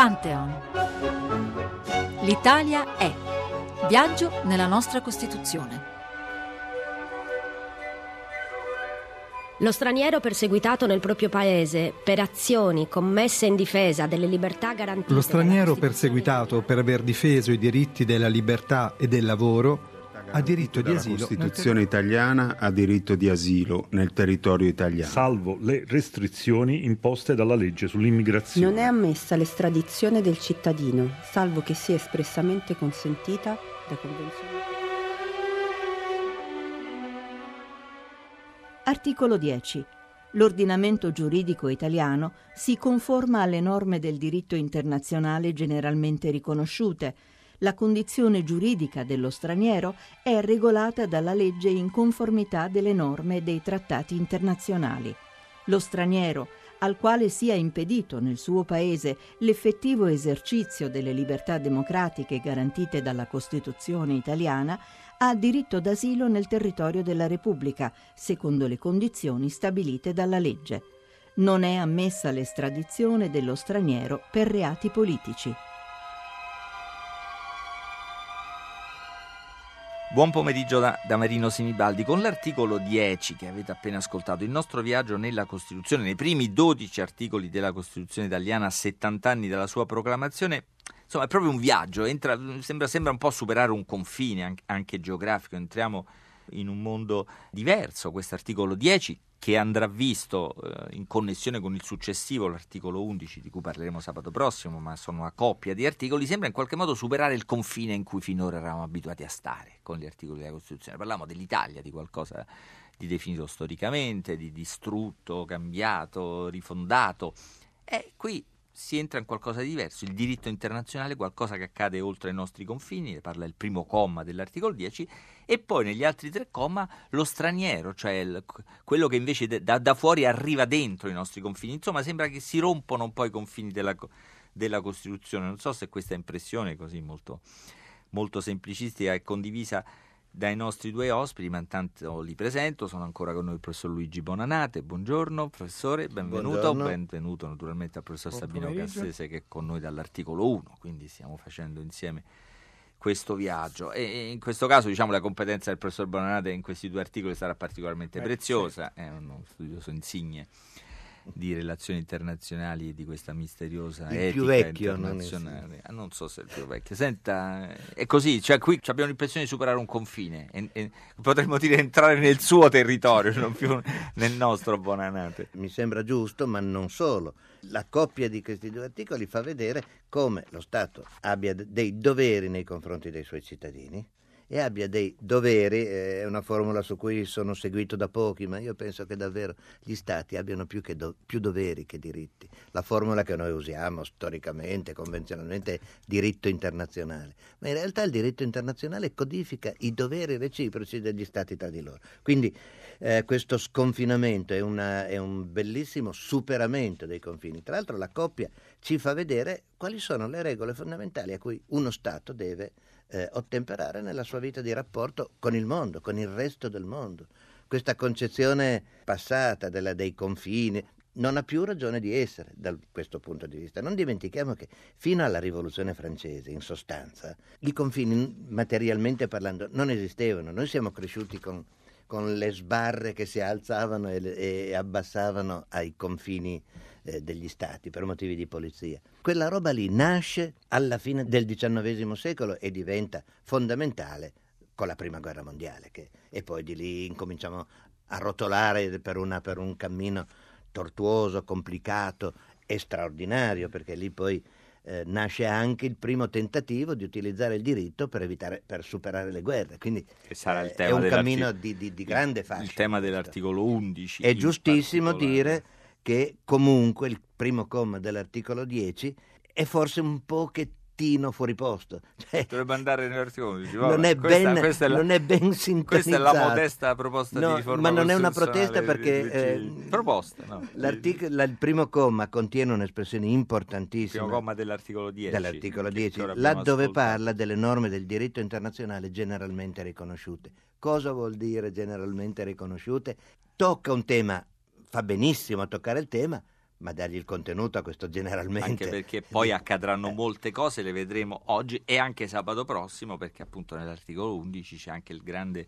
Pantheon. L'Italia è. Viaggio nella nostra Costituzione. Lo straniero perseguitato nel proprio paese per azioni commesse in difesa delle libertà garantite. Lo straniero perseguitato per aver difeso i diritti della libertà e del lavoro ha diritto di asilo. La Costituzione italiana ha diritto di asilo nel territorio italiano. Salvo le restrizioni imposte dalla legge sull'immigrazione. Non è ammessa l'estradizione del cittadino, salvo che sia espressamente consentita da convenzione. Articolo 10. L'ordinamento giuridico italiano si conforma alle norme del diritto internazionale generalmente riconosciute, la condizione giuridica dello straniero è regolata dalla legge in conformità delle norme dei trattati internazionali. Lo straniero, al quale sia impedito nel suo paese l'effettivo esercizio delle libertà democratiche garantite dalla Costituzione italiana, ha diritto d'asilo nel territorio della Repubblica, secondo le condizioni stabilite dalla legge. Non è ammessa l'estradizione dello straniero per reati politici. Buon pomeriggio da, da, Marino Sinibaldi. Con l'articolo 10 che avete appena ascoltato, il nostro viaggio nella Costituzione, nei primi 12 articoli della Costituzione italiana a 70 anni dalla sua proclamazione, insomma è proprio un viaggio, entra, sembra, sembra, un po' superare un confine anche, anche geografico, entriamo in un mondo diverso. Questo articolo 10 che andrà visto eh, in connessione con il successivo, l'articolo 11, di cui parleremo sabato prossimo, ma sono una coppia di articoli, sembra in qualche modo superare il confine in cui finora eravamo abituati a stare con gli articoli della Costituzione. Parliamo dell'Italia, di qualcosa di definito storicamente, di distrutto, cambiato, rifondato. E qui si entra in qualcosa di diverso. Il diritto internazionale, qualcosa che accade oltre i nostri confini, ne parla il primo comma dell'articolo 10, e poi negli altri tre comma lo straniero, cioè il, quello che invece da, da, fuori arriva dentro i nostri confini. Insomma, sembra che si rompono un po' i confini della, della Costituzione. Non so se questa impressione così molto, molto semplicistica è condivisa dai nostri due ospiti, ma intanto li presento, sono ancora con noi il professor Luigi Bonanate, buongiorno professore, benvenuto, buongiorno. benvenuto naturalmente al professor Buon Sabino pomeriggio. Cassese che è con noi dall'articolo 1, quindi stiamo facendo insieme questo viaggio e in questo caso diciamo la competenza del professor Bonanate in questi due articoli sarà particolarmente Beh, preziosa, sì. è uno studioso insigne di relazioni internazionali e di questa misteriosa il etica più vecchio, internazionale. Non, ah, non, so se è il più vecchio. Senta, è così, cioè qui abbiamo l'impressione di superare un confine, e, e, potremmo dire entrare nel suo territorio, non più nel nostro Bonanate. Mi sembra giusto, ma non solo. La coppia di questi due articoli fa vedere come lo Stato abbia dei doveri nei confronti dei suoi cittadini e abbia dei doveri, eh, è una formula su cui sono seguito da pochi, ma io penso che davvero gli stati abbiano più, do, più doveri che diritti. La formula che noi usiamo storicamente, convenzionalmente, è diritto internazionale, ma in realtà il diritto internazionale codifica i doveri reciproci degli stati tra di loro. Quindi eh, questo sconfinamento è, una, è un bellissimo superamento dei confini. Tra l'altro la coppia ci fa vedere quali sono le regole fondamentali a cui uno Stato deve eh, ottemperare nella sua vita di rapporto con il mondo, con il resto del mondo. Questa concezione passata della, dei confini non ha più ragione di essere da questo punto di vista. Non dimentichiamo che fino alla rivoluzione francese, in sostanza, i confini materialmente parlando non esistevano. Noi siamo cresciuti con, con le sbarre che si alzavano e, e abbassavano ai confini eh, degli stati per motivi di polizia. Quella roba lì nasce alla fine del XIX secolo e diventa fondamentale con la prima guerra mondiale che, e poi di lì incominciamo a rotolare per, una, per un cammino tortuoso, complicato e straordinario perché lì poi eh, nasce anche il primo tentativo di utilizzare il diritto per, evitare, per superare le guerre. Quindi eh, è un cammino di, di, di, grande fascino. Il tema dell'articolo 11. È giustissimo dire che comunque il primo comma dell'articolo 10 è forse un pochettino fuori posto. Cioè, Dovrebbe andare nell'articolo 11. Non è, questa, ben, questa è la, non è ben. Questa è la modesta proposta no, di riforma Ma non è una protesta perché... Eh, proposta, no. la, il primo comma contiene un'espressione importantissima. Il primo comma dell'articolo 10. Dell'articolo 10, laddove ascoltato. parla delle norme del diritto internazionale generalmente riconosciute. Cosa vuol dire generalmente riconosciute? Tocca un tema fa benissimo a toccare il tema, ma dargli il contenuto a questo generalmente. Anche perché poi accadranno molte cose, le vedremo oggi e anche sabato prossimo, perché appunto nell'articolo 11 c'è anche il grande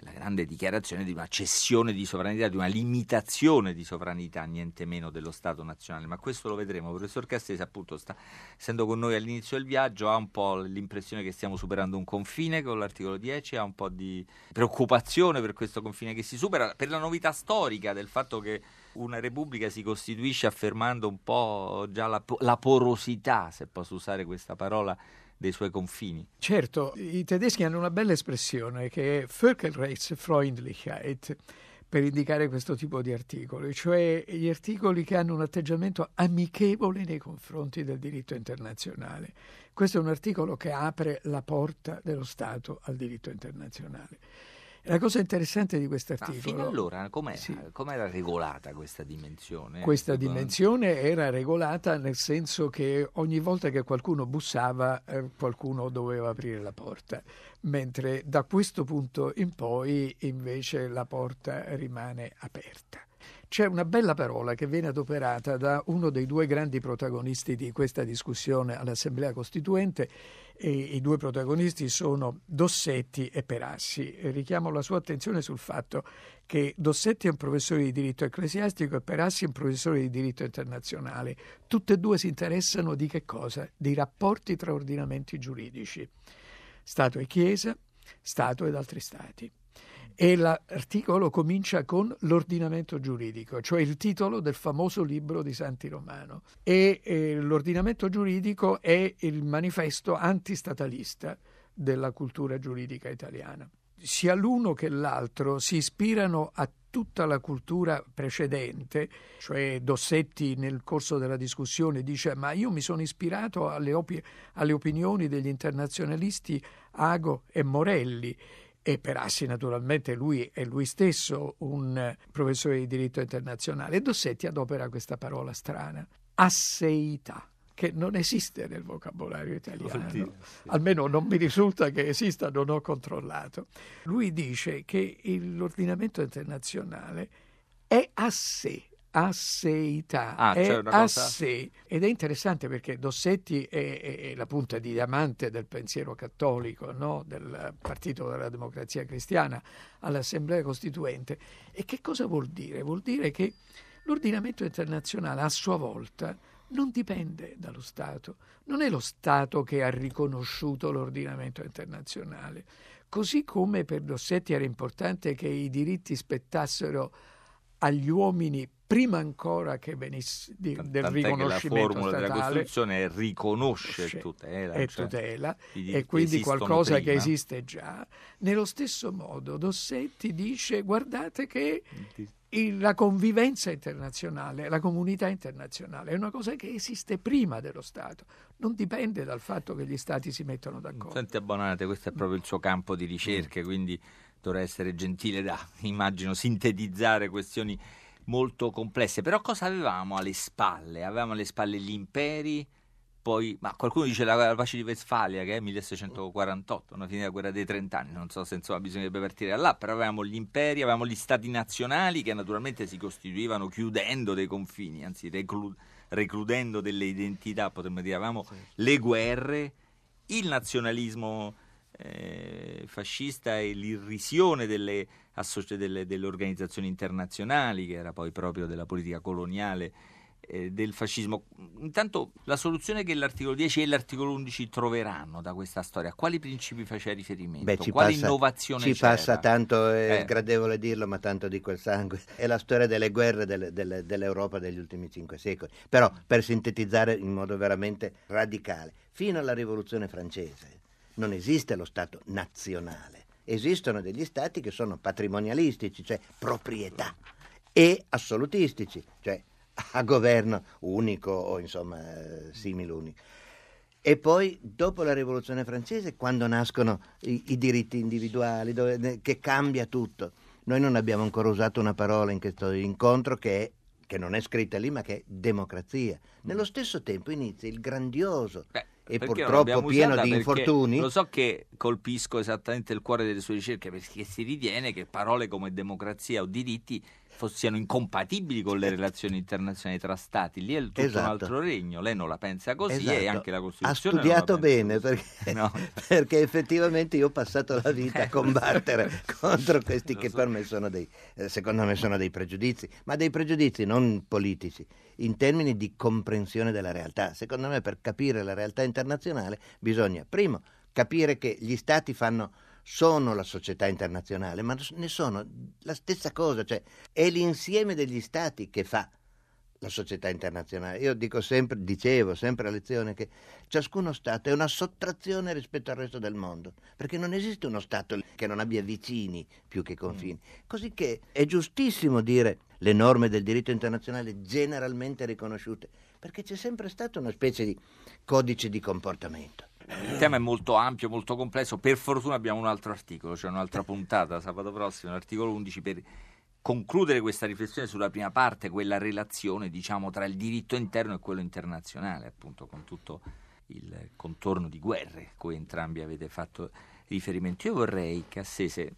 la grande dichiarazione di una cessione di sovranità, di una limitazione di sovranità, niente meno dello Stato nazionale. Ma questo lo vedremo. Il professor Cassese, appunto, sta, essendo con noi all'inizio del viaggio, ha un po' l'impressione che stiamo superando un confine con l'articolo 10, ha un po' di preoccupazione per questo confine che si supera, per la novità storica del fatto che una repubblica si costituisce affermando un po' già la, la porosità, se posso usare questa parola, dei suoi confini. Certo, i tedeschi hanno una bella espressione che è Völkerrechtsfreundlichkeit per indicare questo tipo di articoli, cioè gli articoli che hanno un atteggiamento amichevole nei confronti del diritto internazionale. Questo è un articolo che apre la porta dello Stato al diritto internazionale. La cosa interessante di questo articolo... Ma fino allora com'era, sì. com'era regolata questa dimensione? Questa dimensione era regolata nel senso che ogni volta che qualcuno bussava eh, qualcuno doveva aprire la porta, mentre da questo punto in poi invece la porta rimane aperta. C'è una bella parola che viene adoperata da uno dei due grandi protagonisti di questa discussione all'Assemblea Costituente e i due protagonisti sono Dossetti e Perassi. Richiamo la sua attenzione sul fatto che Dossetti è un professore di diritto ecclesiastico e Perassi è un professore di diritto internazionale. Tutte e due si interessano di che cosa? Di rapporti tra ordinamenti giuridici, Stato e Chiesa, Stato ed altri Stati e l'articolo comincia con l'ordinamento giuridico, cioè il titolo del famoso libro di Santi Romano. E eh, l'ordinamento giuridico è il manifesto antistatalista della cultura giuridica italiana. Sia l'uno che l'altro si ispirano a tutta la cultura precedente, cioè Dossetti nel corso della discussione dice ma io mi sono ispirato alle, op- alle opinioni degli internazionalisti Ago e Morelli e Perassi naturalmente lui è lui stesso un professore di diritto internazionale. Dossetti adopera questa parola strana, asseità che non esiste nel vocabolario italiano, almeno non mi risulta che esista, non ho controllato. Lui dice che l'ordinamento internazionale è a sé, asseità, ah, è cosa... a sé. Ed è interessante perché Dossetti è, è, è, la punta di diamante del pensiero cattolico, no? del Partito della Democrazia Cristiana all'Assemblea Costituente. E che cosa vuol dire? Vuol dire che l'ordinamento internazionale a sua volta non dipende dallo Stato, non è lo Stato che ha riconosciuto l'ordinamento internazionale. Così come per Dossetti era importante che i diritti spettassero agli uomini prima ancora che venisse di, del Tant'è riconoscimento la formula statale, della Costituzione riconosce cioè, tutela, è cioè, tutela e quindi qualcosa prima. che esiste già. Nello stesso modo Dossetti dice guardate che la convivenza internazionale, la comunità internazionale è una cosa che esiste prima dello Stato, non dipende dal fatto che gli Stati si mettano d'accordo. Senti Abbonate, questo è proprio il suo campo di ricerche, quindi dovrà essere gentile da, immagino, sintetizzare questioni molto complesse. Però cosa avevamo alle spalle? Avevamo alle spalle gli imperi, poi, ma qualcuno dice la, la pace di Westfalia che è 1648, una fine della guerra dei trent'anni, non so se insomma bisognerebbe partire da là, però avevamo gli imperi, avevamo gli stati nazionali che naturalmente si costituivano chiudendo dei confini, anzi reclu- recludendo delle identità, potremmo dire, avevamo sì. le guerre, il nazionalismo eh, fascista e l'irrisione delle, delle, delle organizzazioni internazionali, che era poi proprio della politica coloniale eh, del fascismo. Intanto la soluzione che l'articolo 10 e l'articolo 11 troveranno da questa storia, a quali principi faceva riferimento? Beh, ci Quale passa, innovazione ci c'era? passa tanto, è Eh. sgradevole dirlo, ma tanto di quel sangue. È la storia delle guerre delle- delle- dell'Europa degli ultimi cinque secoli. Però, per sintetizzare in modo veramente radicale, fino alla rivoluzione francese non esiste lo Stato nazionale, esistono degli Stati che sono patrimonialistici, cioè proprietà, e assolutistici, cioè a governo unico o insomma eh, similunico. E poi dopo la rivoluzione francese, quando nascono i, i diritti individuali, dove- che cambia tutto, noi non abbiamo ancora usato una parola in questo incontro che, è, che non è scritta lì, ma che è democrazia. Nello stesso tempo inizia il grandioso Beh, e perché purtroppo pieno di infortuni. Lo so che colpisco esattamente il cuore delle sue ricerche perché si ritiene che parole come democrazia o diritti siano incompatibili con le relazioni internazionali tra stati. Lì è tutto esatto. un altro regno. Lei non la pensa così esatto. e anche la Costituzione. Ha studiato bene perché, no. perché, effettivamente io ho passato la vita a eh, combattere contro questi che so. per me sono dei, eh, secondo me sono dei pregiudizi, ma dei pregiudizi non politici, in termini di comprensione della realtà. Secondo me per capire la realtà internazionale bisogna, primo, capire che gli stati fanno sono la società internazionale, ma ne sono la stessa cosa, cioè è l'insieme degli stati che fa la società internazionale. Io dico sempre, dicevo sempre a lezione che ciascuno Stato è una sottrazione rispetto al resto del mondo, perché non esiste uno Stato che non abbia vicini più che confini. Mm. Così che è giustissimo dire le norme del diritto internazionale generalmente riconosciute, perché c'è sempre stato una specie di codice di comportamento. Il tema è molto ampio, molto complesso. Per fortuna abbiamo un altro articolo, cioè un'altra puntata sabato prossimo, l'articolo 11 per concludere questa riflessione sulla prima parte, quella relazione diciamo, tra il diritto interno e quello internazionale, appunto con tutto il contorno di guerre cui entrambi avete fatto riferimento. Io vorrei, Cassese,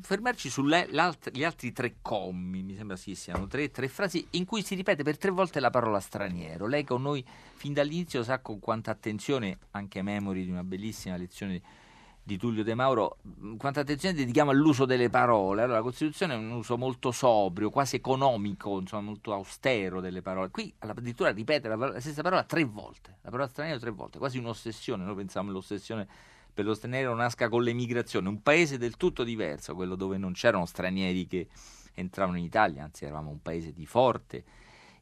fermarci sugli altri tre commi, mi sembra sì, siano tre, tre, frasi in cui si ripete per tre volte la parola straniero. Lei con noi fin dall'inizio sa con quanta attenzione, anche memori di una bellissima lezione di Tullio De Mauro, quanta attenzione dedichiamo all'uso delle parole. Allora, la Costituzione è un uso molto sobrio, quasi economico, insomma, molto austero delle parole. Qui addirittura ripete la, la stessa parola tre volte, la parola straniero tre volte, quasi un'ossessione. Noi pensiamo all'ossessione per lo straniero nasca con l'emigrazione, un paese del tutto diverso, quello dove non c'erano stranieri che entravano in Italia, anzi eravamo un paese di forte.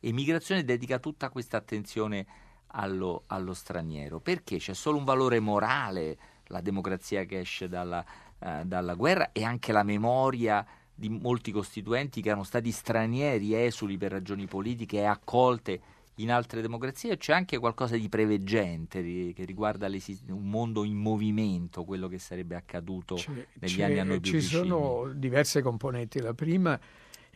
Emigrazione, dedica tutta questa attenzione allo, allo straniero, perché? C'è solo un valore morale, la democrazia che esce dalla, eh, dalla guerra e anche la memoria di molti costituenti che erano stati stranieri, esuli per ragioni politiche e accolte in altre democrazie c'è anche qualcosa di preveggente di, che riguarda un mondo in movimento, quello che sarebbe accaduto c'è, negli c'è, anni a noi più Ci vicini. sono diverse componenti. La prima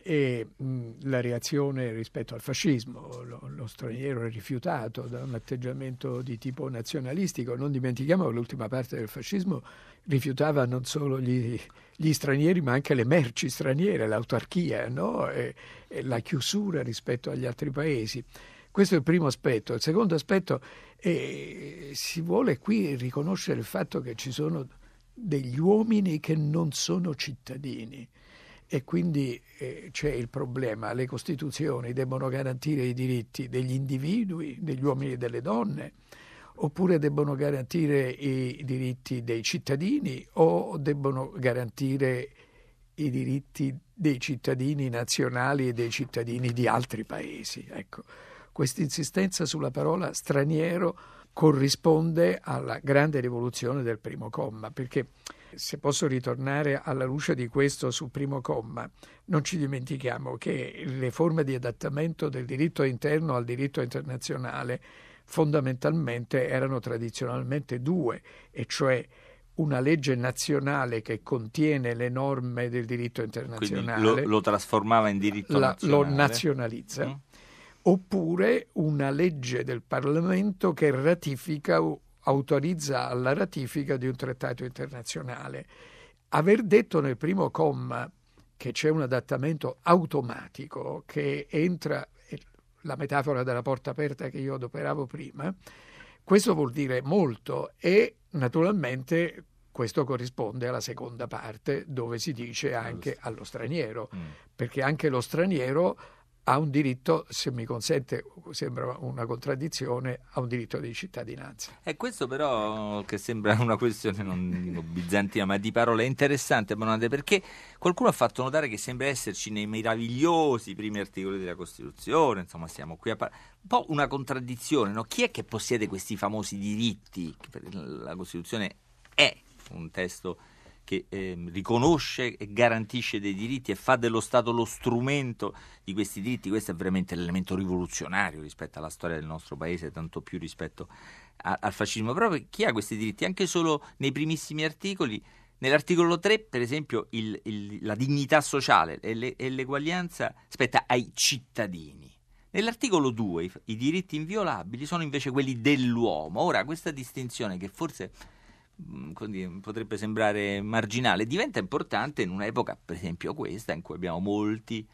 è mh, la reazione rispetto al fascismo. Lo, lo, straniero è rifiutato da un atteggiamento di tipo nazionalistico. Non dimentichiamo che l'ultima parte del fascismo rifiutava non solo gli, gli stranieri ma anche le merci straniere, l'autarchia no? e, e la chiusura rispetto agli altri paesi. Questo è il primo aspetto. Il secondo aspetto è si vuole qui riconoscere il fatto che ci sono degli uomini che non sono cittadini e quindi eh, c'è il problema, le Costituzioni devono garantire i diritti degli individui, degli uomini e delle donne, oppure debbono garantire i diritti dei cittadini o debbono garantire i diritti dei cittadini nazionali e dei cittadini di altri paesi. Ecco questa insistenza sulla parola straniero corrisponde alla grande rivoluzione del primo comma, perché se posso ritornare alla luce di questo sul primo comma, non ci dimentichiamo che le forme di adattamento del diritto interno al diritto internazionale fondamentalmente erano tradizionalmente due, e cioè una legge nazionale che contiene le norme del diritto internazionale. Lo, lo, trasformava in diritto la, nazionale. Lo nazionalizza. Mm oppure una legge del Parlamento che ratifica o autorizza alla ratifica di un trattato internazionale. Aver detto nel primo comma che c'è un adattamento automatico che entra, la metafora della porta aperta che io adoperavo prima, questo vuol dire molto e naturalmente questo corrisponde alla seconda parte dove si dice anche allo straniero, mm. perché anche lo straniero ha un diritto, se mi consente, sembra una contraddizione, ha un diritto di cittadinanza. E questo però, che sembra una questione non bizantina, ma di parole, è interessante, Bonante, perché qualcuno ha fatto notare che sembra esserci nei meravigliosi primi articoli della Costituzione, insomma stiamo qui a parlare, un po' una contraddizione, no? Chi è che possiede questi famosi diritti? La Costituzione è un testo che eh, riconosce e garantisce dei diritti e fa dello Stato lo strumento di questi diritti, questo è veramente l'elemento rivoluzionario rispetto alla storia del nostro paese, tanto più rispetto a, al fascismo. Però chi ha questi diritti? Anche solo nei primissimi articoli, nell'articolo 3 per esempio il, il, la dignità sociale e, le, e l'eguaglianza spetta ai cittadini. Nell'articolo 2 i, i diritti inviolabili sono invece quelli dell'uomo. Ora questa distinzione che forse potrebbe sembrare marginale, diventa importante in un'epoca, per esempio questa, in cui abbiamo molti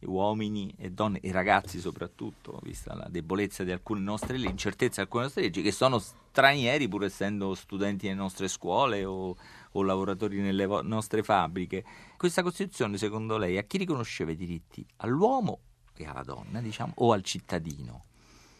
uomini e donne e ragazzi soprattutto, vista la debolezza di alcune nostre leggi, l'incertezza di alcune nostre leggi, che sono stranieri pur essendo studenti nelle nostre scuole o, o lavoratori nelle vo- nostre fabbriche. Questa Costituzione, secondo lei, a chi riconosceva i diritti? All'uomo e alla donna, diciamo, o al cittadino?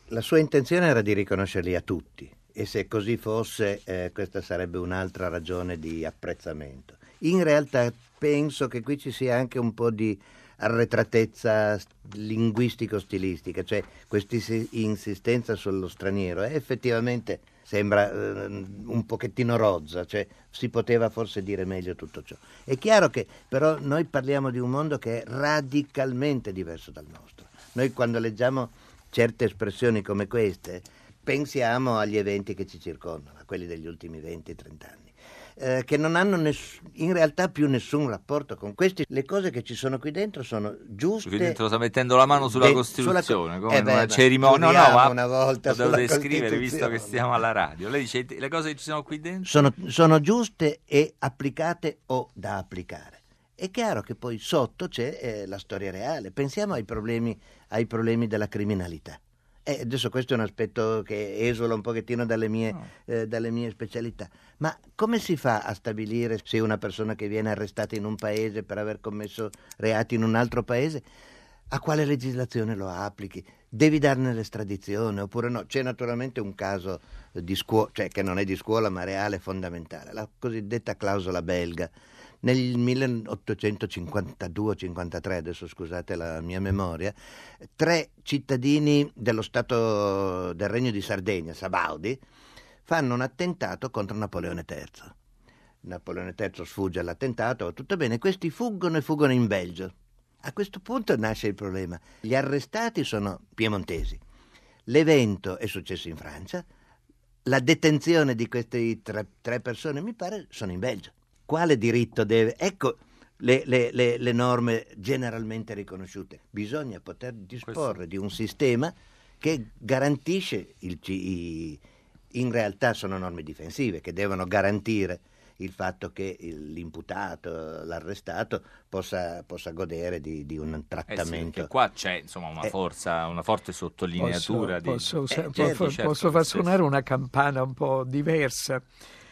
La sua intenzione era di riconoscerli a tutti e se così fosse eh, questa sarebbe un'altra ragione di apprezzamento. In realtà penso che qui ci sia anche un po' di arretratezza linguistico-stilistica, cioè questa insistenza sullo straniero eh, effettivamente sembra eh, un pochettino rozza, cioè si poteva forse dire meglio tutto ciò. È chiaro che però noi parliamo di un mondo che è radicalmente diverso dal nostro. Noi quando leggiamo certe espressioni come queste pensiamo agli eventi che ci circondano, a quelli degli ultimi 20-30 anni eh, che non hanno ness- in realtà più nessun rapporto con questi. Le cose che ci sono qui dentro sono giuste. Qui dentro sta mettendo la mano sulla de- Costituzione, sulla, come eh beh, una cerimonia. No, no, ma una volta lo devo descrivere visto che stiamo alla radio. Lei dice le cose che ci sono qui dentro sono, sono giuste e applicate o da applicare. È chiaro che poi sotto c'è eh, la storia reale. Pensiamo ai problemi, ai problemi della criminalità. Eh, adesso questo è un aspetto che esula un pochettino dalle mie, no. eh, dalle mie, specialità. Ma come si fa a stabilire se una persona che viene arrestata in un paese per aver commesso reati in un altro paese, a quale legislazione lo applichi? Devi darne l'estradizione oppure no? C'è naturalmente un caso di scuola, cioè che non è di scuola ma reale, fondamentale, la cosiddetta clausola belga nel 1852-53, adesso scusate la mia memoria, tre cittadini dello Stato del Regno di Sardegna, Sabaudi, fanno un attentato contro Napoleone III. Napoleone III sfugge all'attentato, tutto bene, questi fuggono e fuggono in Belgio. A questo punto nasce il problema. Gli arrestati sono piemontesi. L'evento è successo in Francia, la detenzione di queste tre, tre persone, mi pare, sono in Belgio quale diritto deve... Ecco le, le, le, le norme generalmente riconosciute. Bisogna poter disporre Questo. di un sistema che garantisce, il, i, in realtà sono norme difensive, che devono garantire il fatto che l'imputato, l'arrestato possa, possa godere di, di, un trattamento. Eh sì, qua c'è insomma, una, eh, forza, una forte sottolineatura. Posso, di... posso, eh, certo, posso, certo, posso far suonare una campana un po' diversa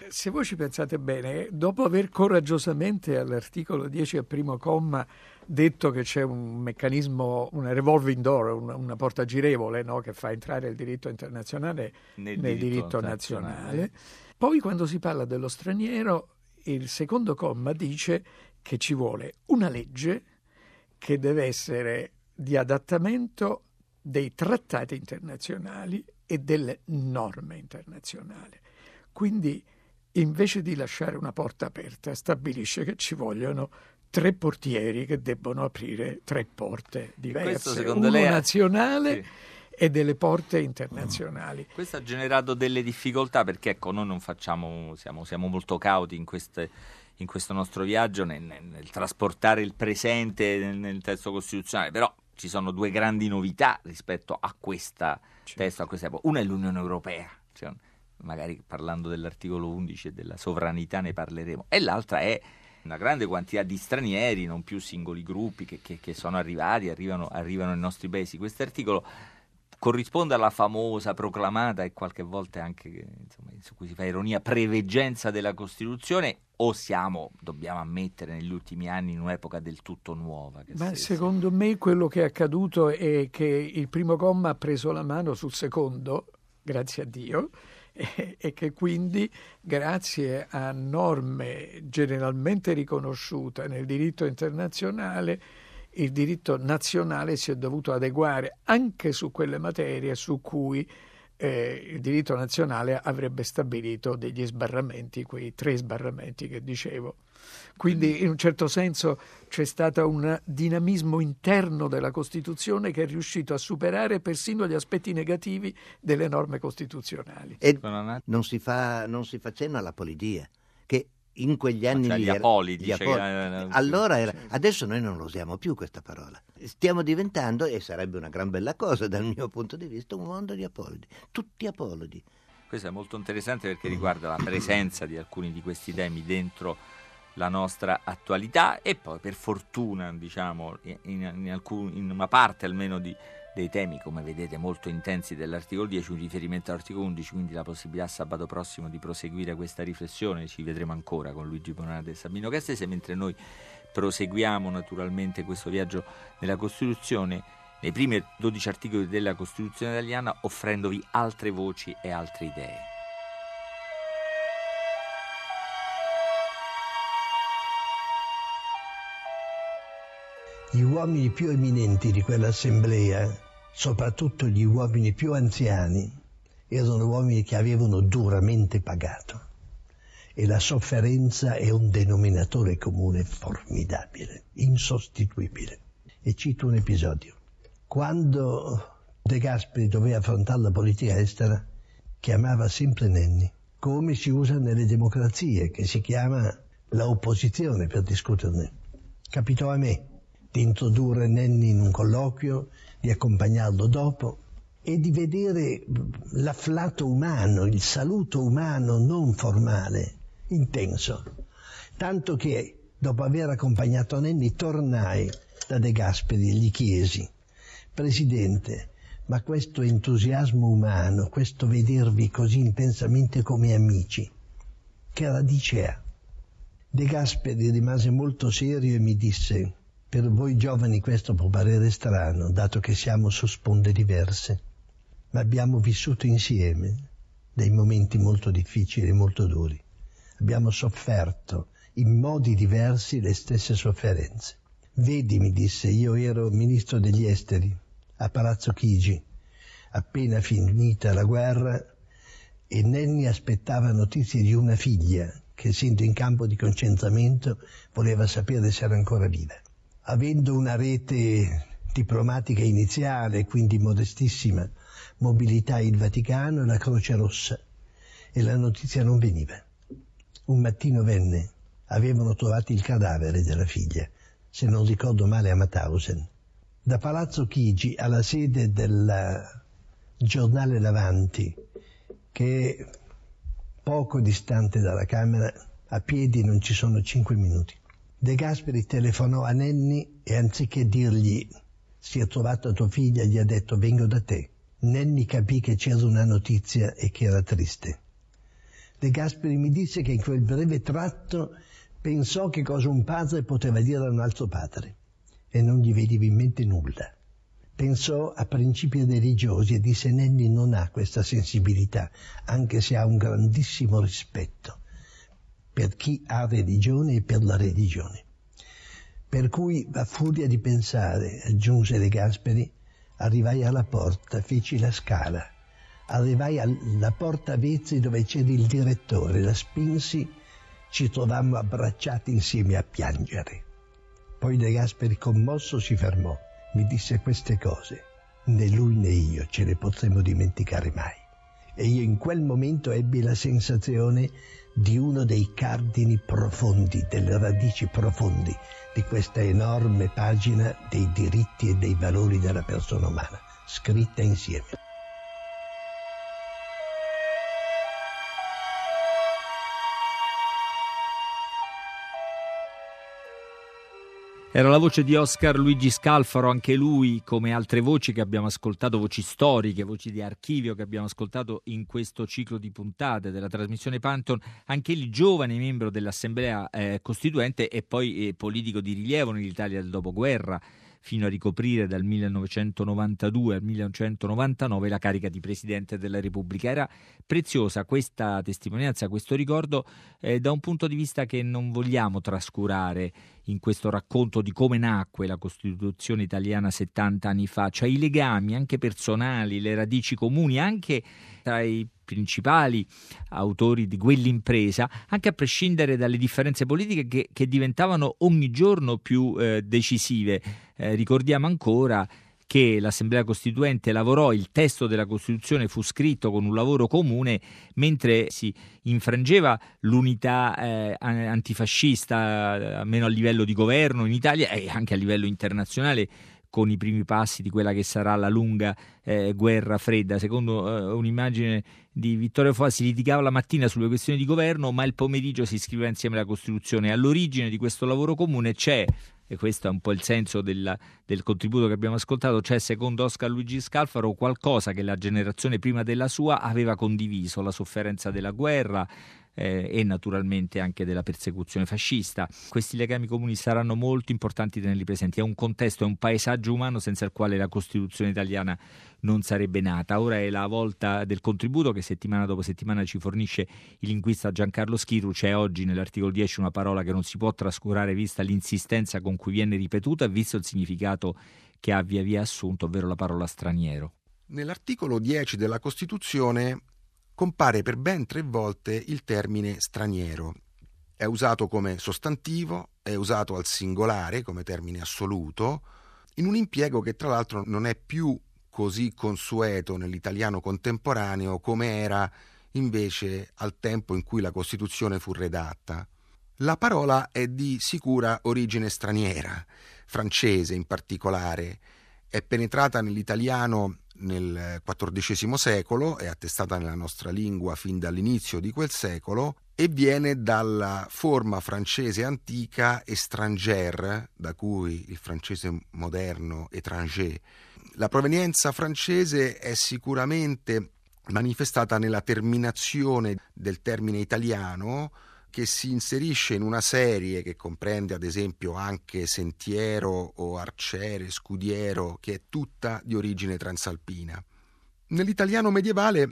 se voi ci pensate bene, dopo aver coraggiosamente all'articolo 10 al primo comma detto che c'è un meccanismo, una revolving door, una, una porta girevole no? che fa entrare il diritto internazionale nel, nel diritto, diritto nazionale, poi quando si parla dello straniero, il secondo comma dice che ci vuole una legge che deve essere di adattamento dei trattati internazionali e delle norme internazionali. Quindi invece di lasciare una porta aperta, stabilisce che ci vogliono tre portieri che debbono aprire tre porte diverse, uno lei... nazionale sì. e delle porte internazionali. Questo ha generato delle difficoltà perché ecco, noi non facciamo, siamo, siamo molto cauti in queste in questo nostro viaggio nel, nel, nel trasportare il presente nel, nel, testo costituzionale, però ci sono due grandi novità rispetto a questa certo. testo, a questa epoca. Una è l'Unione Europea, cioè, magari parlando dell'articolo 11 e della sovranità ne parleremo, e l'altra è una grande quantità di stranieri, non più singoli gruppi che, che, che sono arrivati, arrivano, arrivano nei nostri paesi. Questo articolo corrisponde alla famosa, proclamata e qualche volta anche insomma, su cui si fa ironia, preveggenza della Costituzione o siamo, dobbiamo ammettere, negli ultimi anni in un'epoca del tutto nuova? Ma secondo me quello che è accaduto è che il primo comma ha preso la mano sul secondo, grazie a Dio, e, che quindi grazie a norme generalmente riconosciute nel diritto internazionale il diritto nazionale si è dovuto adeguare anche su quelle materie su cui eh, il diritto nazionale avrebbe stabilito degli sbarramenti, quei tre sbarramenti che dicevo. Quindi in un certo senso c'è stato un dinamismo interno della Costituzione che è riuscito a superare persino gli aspetti negativi delle norme costituzionali. E non si fa, non si fa cenno alla polidia, in quegli anni cioè, lì gli apoli, dice apoli. Che... allora era... adesso noi non lo usiamo più questa parola. Stiamo diventando e sarebbe una gran bella cosa dal mio punto di vista un mondo di apolidi tutti apolidi questo è molto interessante perché riguarda la presenza di alcuni di questi temi dentro la nostra attualità e poi per fortuna diciamo in, in, alcun, in una parte almeno di, dei temi come vedete molto intensi dell'articolo 10 un riferimento all'articolo 11 quindi la possibilità sabato prossimo di proseguire questa riflessione ci vedremo ancora con Luigi Bonardi e Sabino Cassese mentre noi proseguiamo naturalmente questo viaggio nella Costituzione nei primi 12 articoli della Costituzione italiana offrendovi altre voci e altre idee. Gli uomini più eminenti di quell'assemblea, soprattutto gli uomini più anziani, erano uomini che avevano duramente pagato. E la sofferenza è un denominatore comune formidabile, insostituibile. E cito un episodio. Quando De Gasperi doveva affrontare la politica estera, chiamava sempre Nenni, come si usa nelle democrazie, che si chiama la opposizione per discuterne. Capitò a me di introdurre Nenni in un colloquio, di accompagnarlo dopo e di vedere l'afflato umano, il saluto umano non formale, intenso. Tanto che dopo aver accompagnato Nenni tornai da De Gasperi e gli chiesi, Presidente, ma questo entusiasmo umano, questo vedervi così intensamente come amici, che radice ha? De Gasperi rimase molto serio e mi disse, per voi giovani questo può parere strano, dato che siamo su sponde diverse, ma abbiamo vissuto insieme dei momenti molto difficili e molto duri. Abbiamo sofferto in modi diversi le stesse sofferenze. Vedi, mi disse, io ero ministro degli esteri a Palazzo Chigi, appena finita la guerra, e Nenni aspettava notizie di una figlia che, essendo in campo di concentramento, voleva sapere se era ancora viva avendo una rete diplomatica iniziale, quindi modestissima, mobilità il Vaticano e la Croce Rossa, e la notizia non veniva. Un mattino venne, avevano trovato il cadavere della figlia, se non ricordo male a Mauthausen. Da Palazzo Chigi alla sede del giornale Lavanti, che è poco distante dalla Camera, a piedi non ci sono cinque minuti. De Gasperi telefonò a Nenni e anziché dirgli si è trovata tua figlia, gli ha detto vengo da te. Nenni capì che c'era una notizia e che era triste. De Gasperi mi disse che in quel breve tratto pensò che cosa un padre poteva dire a un altro padre e non gli veniva in mente nulla. Pensò a principi religiosi e disse Nenni non ha questa sensibilità, anche se ha un grandissimo rispetto per chi ha religione e per la religione. Per cui, a furia di pensare, aggiunse De Gasperi, arrivai alla porta, feci la scala, arrivai alla porta Vezzi dove c'era il direttore, la spinsi, ci trovammo abbracciati insieme a piangere. Poi De Gasperi commosso si fermò, mi disse queste cose, né lui né io ce le potremo dimenticare mai. E io in quel momento ebbi la sensazione di uno dei cardini profondi, delle radici profondi di questa enorme pagina dei diritti e dei valori della persona umana, scritta insieme. Era la voce di Oscar Luigi Scalfaro, anche lui, come altre voci che abbiamo ascoltato, voci storiche, voci di archivio che abbiamo ascoltato in questo ciclo di puntate della trasmissione Panton, anche lui giovane membro dell'Assemblea eh, Costituente e poi eh, politico di rilievo nell'Italia del dopoguerra fino a ricoprire dal 1992 al 1999 la carica di Presidente della Repubblica. Era preziosa questa testimonianza, questo ricordo eh, da un punto di vista che non vogliamo trascurare in questo racconto di come nacque la Costituzione italiana 70 anni fa, cioè i legami anche personali, le radici comuni, anche tra i principali autori di quell'impresa, anche a prescindere dalle differenze politiche che, che diventavano ogni giorno più eh, decisive. Eh, ricordiamo ancora che l'Assemblea Costituente lavorò, il testo della Costituzione fu scritto con un lavoro comune mentre si infrangeva l'unità eh, antifascista, almeno a livello di governo in Italia e anche a livello internazionale con i primi passi di quella che sarà la lunga eh, guerra fredda. Secondo eh, un'immagine di Vittorio Foa si litigava la mattina sulle questioni di governo, ma il pomeriggio si scriveva insieme la Costituzione. All'origine di questo lavoro comune c'è e questo è un po' il senso della, del contributo che abbiamo ascoltato, c'è secondo Oscar Luigi Scalfaro qualcosa che la generazione prima della sua aveva condiviso, la sofferenza della guerra, eh, e naturalmente anche della persecuzione fascista. Questi legami comuni saranno molto importanti tenerli presenti. È un contesto, è un paesaggio umano senza il quale la Costituzione italiana non sarebbe nata. Ora è la volta del contributo che settimana dopo settimana ci fornisce il linguista Giancarlo Schiru. C'è oggi nell'articolo 10 una parola che non si può trascurare vista l'insistenza con cui viene ripetuta e visto il significato che ha via via assunto, ovvero la parola straniero. Nell'articolo 10 della Costituzione compare per ben tre volte il termine straniero. È usato come sostantivo, è usato al singolare come termine assoluto, in un impiego che tra l'altro non è più così consueto nell'italiano contemporaneo come era invece al tempo in cui la Costituzione fu redatta. La parola è di sicura origine straniera, francese in particolare, è penetrata nell'italiano nel XIV secolo, è attestata nella nostra lingua fin dall'inizio di quel secolo e viene dalla forma francese antica étrangère, da cui il francese moderno étranger. La provenienza francese è sicuramente manifestata nella terminazione del termine italiano che si inserisce in una serie che comprende ad esempio anche Sentiero o Arciere, Scudiero, che è tutta di origine transalpina. Nell'italiano medievale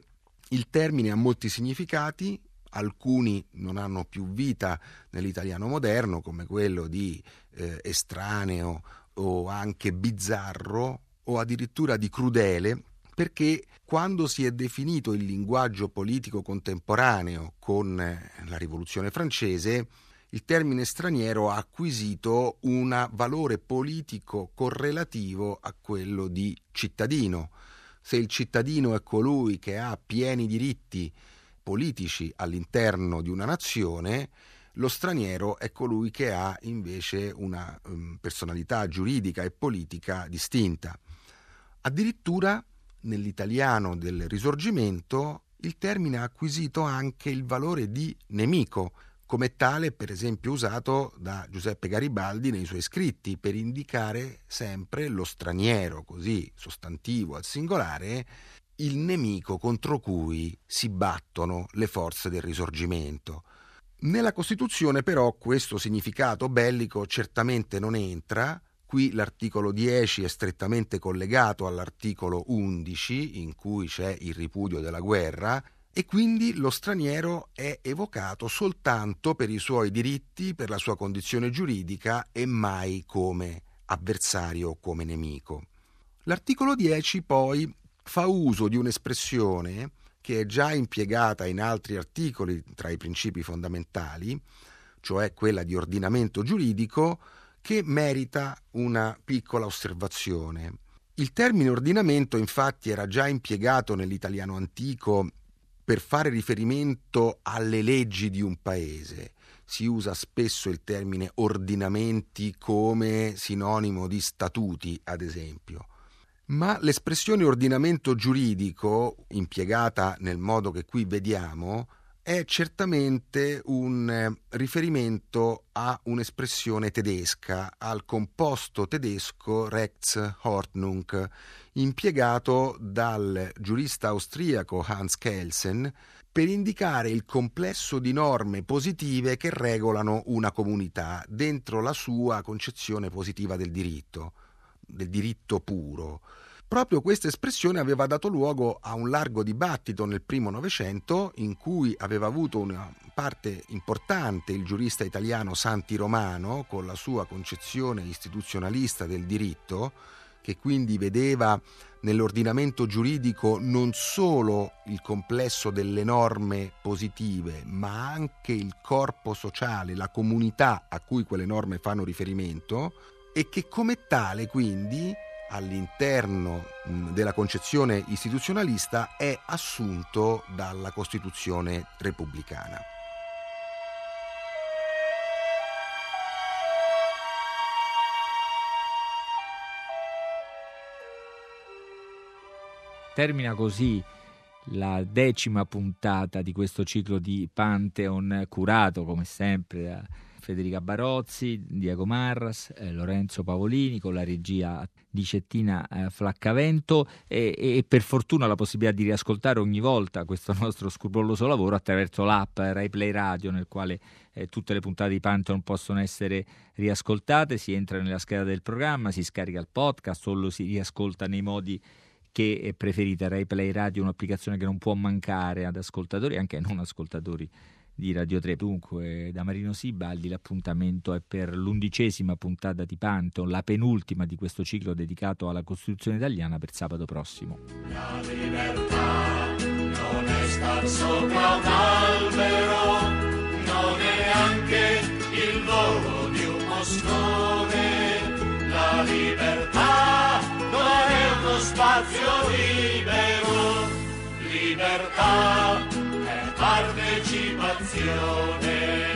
il termine ha molti significati, alcuni non hanno più vita nell'italiano moderno, come quello di eh, estraneo o anche bizzarro o addirittura di crudele, perché quando si è definito il linguaggio politico contemporaneo con eh, la rivoluzione francese, il termine straniero ha acquisito un valore politico correlativo a quello di cittadino. Se il cittadino è colui che ha pieni diritti politici all'interno di una nazione, lo straniero è colui che ha invece una um, personalità giuridica e politica distinta. Addirittura nell'italiano del Risorgimento il termine ha acquisito anche il valore di nemico, come tale per esempio usato da Giuseppe Garibaldi nei suoi scritti per indicare sempre lo straniero, così sostantivo al singolare, il nemico contro cui si battono le forze del risorgimento. Nella Costituzione però questo significato bellico certamente non entra, Qui l'articolo 10 è strettamente collegato all'articolo 11 in cui c'è il ripudio della guerra e quindi lo straniero è evocato soltanto per i suoi diritti, per la sua condizione giuridica e mai come avversario o come nemico. L'articolo 10 poi fa uso di un'espressione che è già impiegata in altri articoli tra i principi fondamentali, cioè quella di ordinamento giuridico, che merita una piccola osservazione. Il termine ordinamento infatti era già impiegato nell'italiano antico per fare riferimento alle leggi di un paese. Si usa spesso il termine ordinamenti come sinonimo di statuti, ad esempio. Ma l'espressione ordinamento giuridico, impiegata nel modo che qui vediamo, è certamente un eh, riferimento a un'espressione tedesca, al composto tedesco Rechtsordnung, impiegato dal giurista austriaco Hans Kelsen per indicare il complesso di norme positive che regolano una comunità dentro la sua concezione positiva del diritto, del diritto puro. Proprio questa espressione aveva dato luogo a un largo dibattito nel primo Novecento in cui aveva avuto una parte importante il giurista italiano Santi Romano con la sua concezione istituzionalista del diritto, che quindi vedeva nell'ordinamento giuridico non solo il complesso delle norme positive, ma anche il corpo sociale, la comunità a cui quelle norme fanno riferimento e che come tale quindi all'interno della concezione istituzionalista è assunto dalla Costituzione repubblicana. Termina così la decima puntata di questo ciclo di Pantheon curato come sempre da Federica Barozzi, Diego Marras, eh, Lorenzo Pavolini con la regia di Cettina eh, Flaccavento e, e, per fortuna la possibilità di riascoltare ogni volta questo nostro scrupoloso lavoro attraverso l'app Rai Play Radio nel quale eh, tutte le puntate di Pantheon possono essere riascoltate, si entra nella scheda del programma, si scarica il podcast o lo si riascolta nei modi che preferite. Rai Play Radio è un'applicazione che non può mancare ad ascoltatori e anche non ascoltatori di Radio 3. Dunque, da Marino Sibaldi l'appuntamento è per l'undicesima puntata di Pantheon, la penultima di questo ciclo dedicato alla Costituzione italiana per sabato prossimo. La libertà non è star sopra un albero, non è neanche il volo di un moscone. La libertà non è uno spazio libero, libertà Zion.